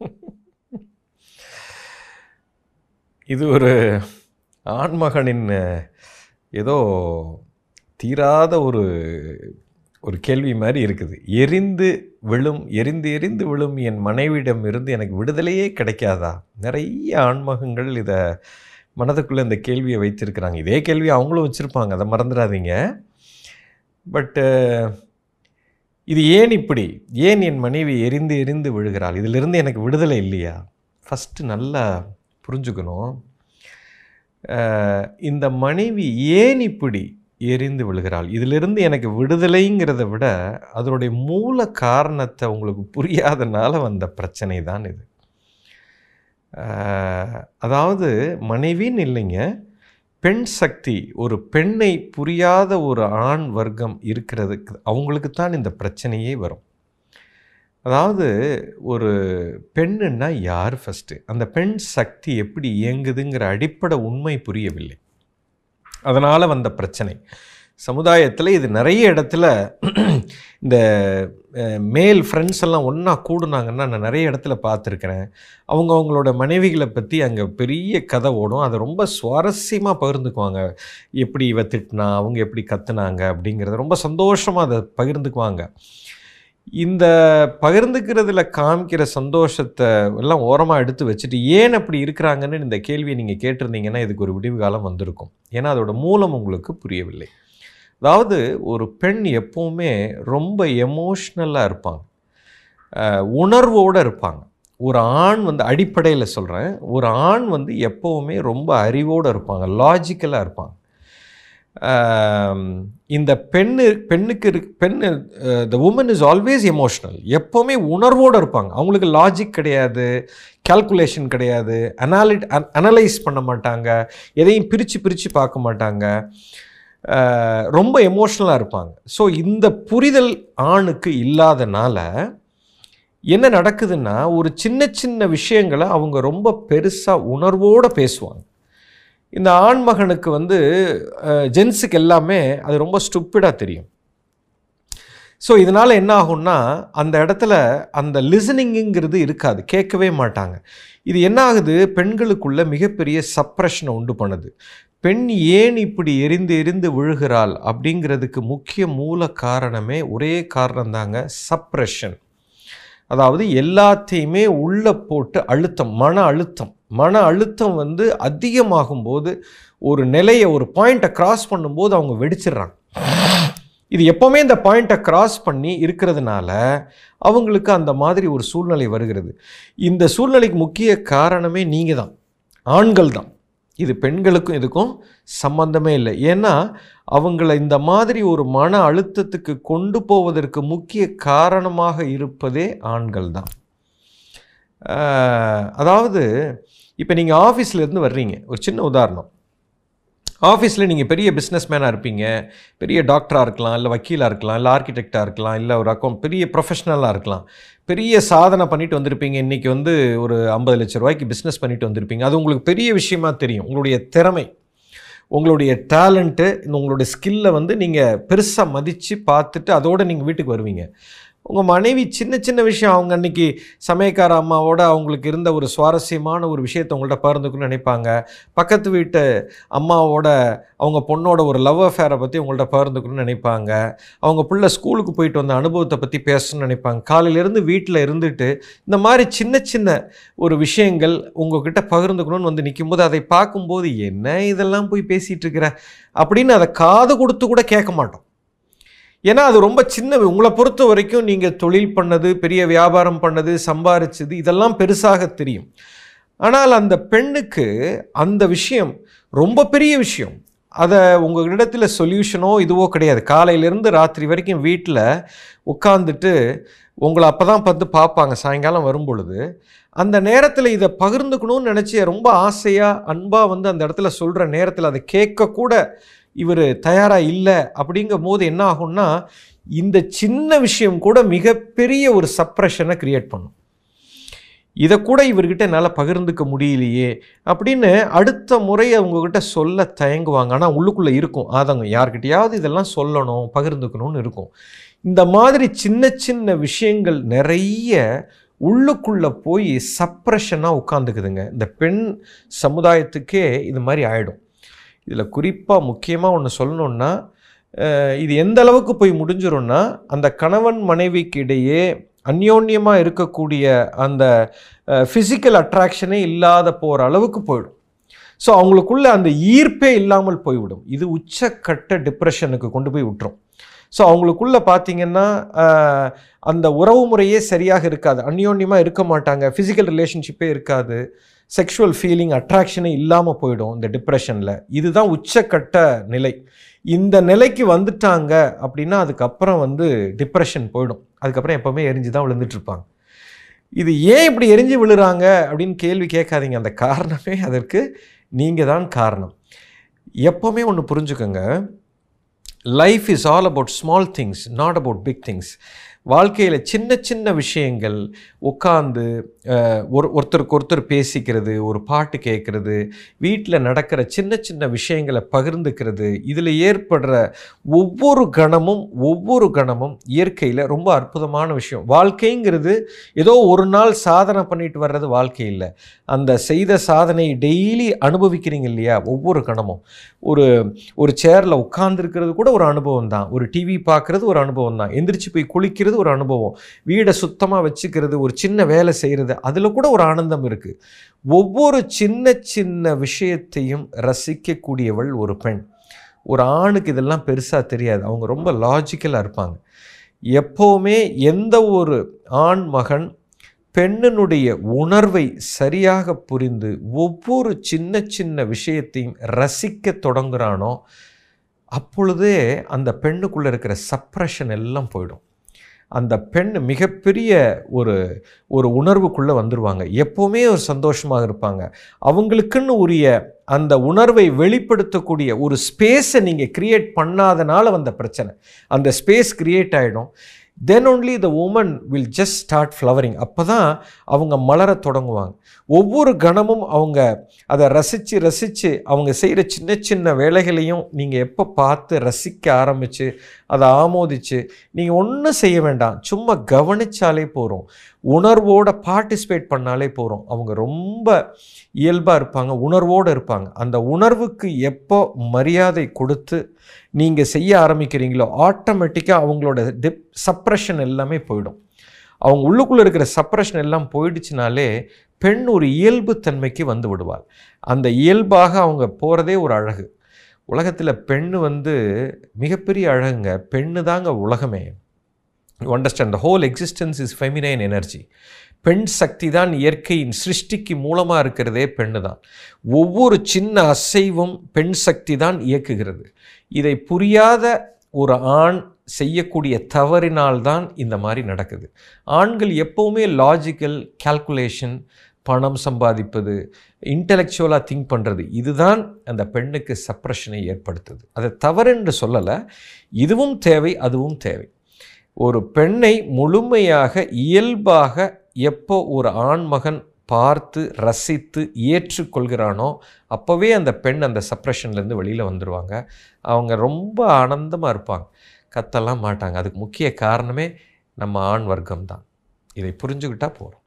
இது ஒரு ஆண்மகனின் ஏதோ தீராத ஒரு ஒரு கேள்வி மாதிரி இருக்குது. எரிந்து விழும் எரிந்து எரிந்து விழும் என் மனைவியிடம் இருந்து எனக்கு விடுதலையே கிடைக்காதா? நிறைய ஆண்மகங்கள் இதை மனதுக்குள்ளே இந்த கேள்வியை வைத்திருக்கிறாங்க. இதே கேள்வி அவங்களும் வச்சுருப்பாங்க. அதை மறந்துடாதீங்க. பட்டு இது ஏன் இப்படி? ஏன் என் மனைவி எரிந்து எரிந்து விழுகிறாள்? இதிலிருந்து எனக்கு விடுதலை இல்லையா? ஃபஸ்ட்டு நல்லா புரிஞ்சுக்கணும். இந்த மனைவி ஏன் இப்படி எரிந்து விழுகிறாள்? இதிலிருந்து எனக்கு விடுதலைங்கிறத விட அதனுடைய மூல காரணத்தை உங்களுக்கு புரியாதனால வந்த பிரச்சனை தான் இது. அதாவது மனைவின்னு இல்லைங்க. பெண் சக்தி ஒரு பெண்ணை புரியாத ஒரு ஆண் வர்க்கம் இருக்கிறதுக்கு அவங்களுக்கு தான் இந்த பிரச்சனையே வரும். அதாவது ஒரு பெண்ணுன்னா யார் ஃபஸ்ட்டு அந்த பெண் சக்தி எப்படி இயங்குதுங்கிற அடிப்படை உண்மை புரியவில்லை. அதனால் வந்த பிரச்சனை. சமுதாயத்தில் இது நிறைய இடத்துல இந்த மேல் ஃப்ரெண்ட்ஸ் எல்லாம் ஒன்றா கூடுனாங்கன்னா நான் நிறைய இடத்துல பார்த்துருக்குறேன். அவங்க அவங்களோட மனைவிகளை பற்றி அங்கே பெரிய கதை ஓடும். அதை ரொம்ப சுவாரஸ்யமாக பகிர்ந்துக்குவாங்க. எப்படி இவ திட்டினா அவங்க எப்படி கத்துனாங்க அப்படிங்கிறத ரொம்ப சந்தோஷமாக அதை பகிர்ந்துக்குவாங்க. இந்த பகிர்ந்துக்கிறதுல காமிக்கிற சந்தோஷத்தை எல்லாம் ஓரமாக எடுத்து வச்சுட்டு ஏன் அப்படி இருக்கிறாங்கன்னு இந்த கேள்வியை நீங்கள் கேட்டிருந்தீங்கன்னா இதுக்கு ஒரு விடிவு காலம் வந்திருக்கும். ஏன்னா அதோட மூலம் உங்களுக்கு புரியவில்லை. அதாவது ஒரு பெண் எப்போவுமே ரொம்ப எமோஷ்னலாக இருப்பாங்க. உணர்வோடு இருப்பாங்க. ஒரு ஆண் வந்து அடிப்படையில் சொல்கிறேன் ஒரு ஆண் வந்து எப்போவுமே ரொம்ப அறிவோடு இருப்பாங்க. லாஜிக்கலாக இருப்பாங்க. இந்த பெண்ணு பெண்ணுக்கு இரு பெண்ணு the woman is always emotional எப்போவுமே உணர்வோடு இருப்பாங்க. அவங்களுக்கு லாஜிக் கிடையாது கால்குலேஷன் கிடையாது அனாலிட் அனலைஸ் பண்ண மாட்டாங்க எதையும் பிரித்து பிரித்து பார்க்க மாட்டாங்க. ரொம்ப எமோஷ்னலாக இருப்பாங்க. ஸோ இந்த புரிதல் ஆணுக்கு இல்லாதனால என்ன நடக்குதுன்னா ஒரு சின்ன சின்ன விஷயங்களை அவங்க ரொம்ப பெருசாக உணர்வோடு பேசுவாங்க. இந்த ஆண்மகனுக்கு வந்து ஜென்ஸுக்கு எல்லாமே அது ரொம்ப ஸ்டூப்பிடாக தெரியும். ஸோ இதனால் என்ன ஆகும்னா அந்த இடத்துல அந்த லிசனிங்குங்கிறது இருக்காது. கேட்கவே மாட்டாங்க. இது என்ன ஆகுது? பெண்களுக்குள்ள மிகப்பெரிய சப்ரஷனை உண்டு பண்ணுது. பெண் ஏன் இப்படி எரிந்து எரிந்து விழுகிறாள் அப்படிங்கிறதுக்கு முக்கிய மூல காரணமே ஒரே காரணம் தாங்க சப்ரெஷன் அதாவது எல்லாத்தையுமே உள்ளே போட்டு அழுத்தம் மன அழுத்தம். மன அழுத்தம் வந்து அதிகமாகும் போது ஒரு நிலையை ஒரு பாயிண்ட்டை க்ராஸ் பண்ணும்போது அவங்க வெடிச்சிடுறாங்க. இது எப்போவுமே இந்த பாயிண்ட்டை கிராஸ் பண்ணி இருக்கிறதுனால அவங்களுக்கு அந்த மாதிரி ஒரு சூழ்நிலை வருகிறது. இந்த சூழ்நிலைக்கு முக்கிய காரணமே நீங்கள் தான் ஆண்கள் தான். இது பெண்களுக்கும் இதுக்கும் சம்பந்தமே இல்லை. ஏன்னா அவங்கள இந்த மாதிரி ஒரு மன அழுத்தத்துக்கு கொண்டு போவதற்கு முக்கிய காரணமாக இருப்பதே ஆண்கள் தான். அதாவது இப்போ நீங்கள் ஆஃபீஸ்லேருந்து வர்றீங்க. ஒரு சின்ன உதாரணம். ஆஃபீஸில் நீங்கள் பெரிய பிஸ்னஸ் மேனாக இருப்பீங்க. பெரிய டாக்டராக இருக்கலாம் இல்லை வக்கீலாக இருக்கலாம் இல்லை ஆர்கிடெக்டாக இருக்கலாம் இல்லை ஒரு அக்கௌண்ட் பெரிய ப்ரொஃபஷனலாக இருக்கலாம். பெரிய சாதனை பண்ணிட்டு வந்திருப்பீங்க. இன்றைக்கி வந்து ஒரு ஐம்பது லட்ச ரூபாய்க்கு பிஸ்னஸ் பண்ணிட்டு வந்திருப்பீங்க. அது உங்களுக்கு பெரிய விஷயமா தெரியும். உங்களுடைய திறமை உங்களுடைய டேலண்ட்டு இந்த உங்களுடைய ஸ்கில்லை வந்து நீங்கள் பெருசாக மதித்து பார்த்துட்டு அதோடு நீங்கள் வீட்டுக்கு வருவீங்க. உங்கள் மனைவி சின்ன சின்ன விஷயம் அவங்க அன்னைக்கு சமயக்கார அம்மாவோட அவங்களுக்கு இருந்த ஒரு சுவாரஸ்யமான ஒரு விஷயத்தை உங்கள்கிட்ட பகிர்ந்துக்கணும்னு நினைப்பாங்க. பக்கத்து வீட்டு அம்மாவோட அவங்க பொண்ணோட ஒரு லவ் அஃபேரை பற்றி உங்கள்கிட்ட பகிர்ந்துக்கணும்னு நினைப்பாங்க. அவங்க பிள்ளை ஸ்கூலுக்கு போயிட்டு வந்த அனுபவத்தை பற்றி பேசணும்னு நினைப்பாங்க. காலையிலேருந்து வீட்டில் இருந்துட்டு இந்த மாதிரி சின்ன சின்ன ஒரு விஷயங்கள் உங்ககிட்ட பகிர்ந்துக்கணும்னு வந்து நிற்கும்போது அதை பார்க்கும்போது என்ன இதெல்லாம் போய் பேசிகிட்டு இருக்கிற? அப்படின்னு அதை காது கொடுத்து கூட கேட்க மாட்டோம். ஏன்னா அது ரொம்ப சின்ன உங்களை பொறுத்த வரைக்கும் நீங்கள் தொழில் பண்ணது பெரிய வியாபாரம் பண்ணது சம்பாரிச்சது இதெல்லாம் பெருசாக தெரியும். ஆனால் அந்த பெண்ணுக்கு அந்த விஷயம் ரொம்ப பெரிய விஷயம். அதை உங்களிடத்தில் சொல்யூஷனோ இதுவோ கிடையாது. காலையிலேருந்து ராத்திரி வரைக்கும் வீட்டில் உட்காந்துட்டு உங்களை அப்போ தான் பார்த்து பார்ப்பாங்க சாயங்காலம் வரும்பொழுது. அந்த நேரத்தில் இதை பகிர்ந்துக்கணும்னு நினச்சி ரொம்ப ஆசையாக அன்பாக வந்து அந்த இடத்துல சொல்கிற நேரத்தில் அதை கேட்கக்கூட இவர் தயாராக இல்லை அப்படிங்கும் போது என்ன ஆகும்னா இந்த சின்ன விஷயம் கூட மிகப்பெரிய ஒரு சப்ரெஷனை க்ரியேட் பண்ணும். இதை கூட இவர்கிட்ட என்னால் பகிர்ந்துக்க முடியலையே அப்படின்னு அடுத்த முறை அவங்கக்கிட்ட சொல்ல தயங்குவாங்க. ஆனால் உள்ளுக்குள்ளே இருக்கும். ஆதங்கம் யார்கிட்டையாவது இதெல்லாம் சொல்லணும் பகிர்ந்துக்கணும்னு இருக்கும். இந்த மாதிரி சின்ன சின்ன விஷயங்கள் நிறைய உள்ளுக்குள்ளே போய் சப்ரெஷனாக உட்காந்துக்குதுங்க இந்த பெண் சமுதாயத்துக்கே இது மாதிரி ஆகிடும் இதில் குறிப்பாக முக்கியமாக ஒன்று சொல்லணுன்னா இது எந்த அளவுக்கு போய் முடிஞ்சிரும்னா அந்த கணவன் மனைவிக்கு இடையே அந்யோன்யமாக இருக்கக்கூடிய அந்த ஃபிசிக்கல் அட்ராக்ஷனே இல்லாத போகிற அளவுக்கு போயிடும். ஸோ அவங்களுக்குள்ள அந்த ஈர்ப்பே இல்லாமல் போய்விடும். இது உச்சக்கட்ட டிப்ரெஷனுக்கு கொண்டு போய் விட்டுரும். ஸோ அவங்களுக்குள்ள பார்த்தீங்கன்னா அந்த உறவு முறையே சரியாக இருக்காது. அந்யோன்யமாக இருக்க மாட்டாங்க. ஃபிசிக்கல் ரிலேஷன்ஷிப்பே இருக்காது. செக்ஷுவல் ஃபீலிங் அட்ராக்ஷனே இல்லாமல் போயிடும் இந்த டிப்ரெஷனில் இதுதான் உச்சக்கட்ட நிலை. இந்த நிலைக்கு வந்துட்டாங்க அப்படின்னா அதுக்கப்புறம் வந்து டிப்ரெஷன் போயிடும். அதுக்கப்புறம் எப்போவுமே எரிஞ்சு தான் விழுந்துட்டுருப்பாங்க. இது ஏன் இப்படி எரிஞ்சு விழுறாங்க அப்படின்னு கேள்வி கேட்காதீங்க. அந்த காரணமே அதற்கு நீங்கள் தான் காரணம். எப்போவுமே ஒன்று புரிஞ்சுக்கோங்க. Life is all about small things not about big things வாழ்க்கையில் சின்ன சின்ன விஷயங்கள் உட்காந்து ஒரு ஒருத்தருக்கு ஒருத்தர் பேசிக்கிறது ஒரு பாட்டு கேட்குறது வீட்டில் நடக்கிற சின்ன சின்ன விஷயங்களை பகிர்ந்துக்கிறது இதில் ஏற்படுற ஒவ்வொரு கணமும் ஒவ்வொரு கணமும் இயற்கையில் ரொம்ப அற்புதமான விஷயம். வாழ்க்கைங்கிறது ஏதோ ஒரு நாள் சாதனை பண்ணிட்டு வர்றது வாழ்க்கை இல்லை. அந்த செய்த சாதனையை டெய்லி அனுபவிக்கிறீங்க இல்லையா? ஒவ்வொரு கணமும். ஒரு ஒரு சேரில் உட்காந்துருக்கிறது கூட ஒரு அனுபவம் தான் ஒரு டிவி பார்க்குறது ஒரு அனுபவம் தான் எந்திரிச்சு போய் குளிக்கிறது ஒரு அனுபவம். வீடை சுத்தமாக வச்சுக்கிறது ஒரு சின்ன வேலை செய்கிறது அதில் கூட ஒரு ஆனந்தம் இருக்குது ஒவ்வொரு சின்ன சின்ன விஷயத்தையும் ரசிக்கக்கூடியவள் ஒரு பெண். ஒரு ஆணுக்கு இதெல்லாம் பெருசாக தெரியாது. அவங்க ரொம்ப லாஜிக்கலாக இருப்பாங்க. எப்போவுமே எந்த ஒரு ஆண் மகன் பெண்ணினுடைய உணர்வை சரியாக புரிந்து ஒவ்வொரு சின்ன சின்ன விஷயத்தையும் ரசிக்க தொடங்குறானோ அப்பொழுதே அந்த பெண்ணுக்குள்ளே இருக்கிற சப்ரஷன் எல்லாம் போயிடும். அந்த பெண் மிகப்பெரிய ஒரு ஒரு உணர்வுக்குள்ளே வந்துடுவாங்க எப்போவுமே ஒரு சந்தோஷமாக இருப்பாங்க. அவங்களுக்குன்னு உரிய அந்த உணர்வை வெளிப்படுத்தக்கூடிய ஒரு ஸ்பேஸை நீங்கள் க்ரியேட் பண்ணாதனால வந்த பிரச்சனை. அந்த ஸ்பேஸ் க்ரியேட் ஆகிடும் then only the woman will just start flowering அப்போ தான் அவங்க மலர தொடங்குவாங்க. ஒவ்வொரு கணமும் அவங்க அதை ரசித்து ரசித்து அவங்க செய்கிற சின்ன சின்ன வேலைகளையும் நீங்கள் எப்போ பார்த்து ரசிக்க ஆரம்பித்து அதை ஆமோதித்து நீங்கள் ஒன்றும் செய்ய வேண்டாம். சும்மா கவனிச்சாலே போகிறோம் உணர்வோட பார்ட்டிசிபேட் பண்ணாலே போகிறோம் அவங்க ரொம்ப இயல்பாக இருப்பாங்க உணர்வோடு இருப்பாங்க. அந்த உணர்வுக்கு எப்போ மரியாதை கொடுத்து நீங்கள் செய்ய ஆரம்பிக்கிறீங்களோ ஆட்டோமேட்டிக்காக அவங்களோட டிப் சப்ரெஷன் எல்லாமே போயிடும். அவங்க உள்ளுக்குள்ளே இருக்கிற சப்ரெஷன் எல்லாம் போயிடுச்சுனாலே பெண் ஒரு இயல்பு தன்மைக்கு வந்து விடுவாள். அந்த இயல்பாக அவங்க போகிறதே ஒரு அழகு. உலகத்தில் பெண் வந்து மிகப்பெரிய அழகுங்க. பெண்ணு தாங்க உலகமே. You understand the whole existence is feminine energy பெண் சக்தி தான் இயற்கையின் சிருஷ்டிக்கு மூலமாக இருக்கிறதே பெண்ணு தான். ஒவ்வொரு சின்ன அசைவும் பெண் சக்தி தான் இயக்குகிறது. இதை புரியாத ஒரு ஆண் செய்யக்கூடிய தவறினால்தான் இந்த மாதிரி நடக்குது. ஆண்கள் எப்போவுமே லாஜிக்கல் கால்குலேஷன் பணம் சம்பாதிப்பது இன்டலெக்சுவலாக திங்க் பண்ணுறது இதுதான் அந்த பெண்ணுக்கு சப்ரஷனை ஏற்படுத்துது. அதை தவறென்று சொல்லலை இதுவும் தேவை அதுவும் தேவை. ஒரு பெண்ணை முழுமையாக இயல்பாக எப்போ ஒரு ஆண்மகன் பார்த்து ரசித்து ஏற்றுக்கொள்கிறானோ அப்போவே அந்த பெண் அந்த சப்ரெஷன்லேருந்து வெளியில் வந்துடுவாங்க அவங்க ரொம்ப ஆனந்தமாக இருப்பாங்க. கத்தெல்லாம் மாட்டாங்க. அதுக்கு முக்கிய காரணமே நம்ம ஆண் வர்க்கம் தான் இதை புரிஞ்சுக்கிட்டால் போகிறோம்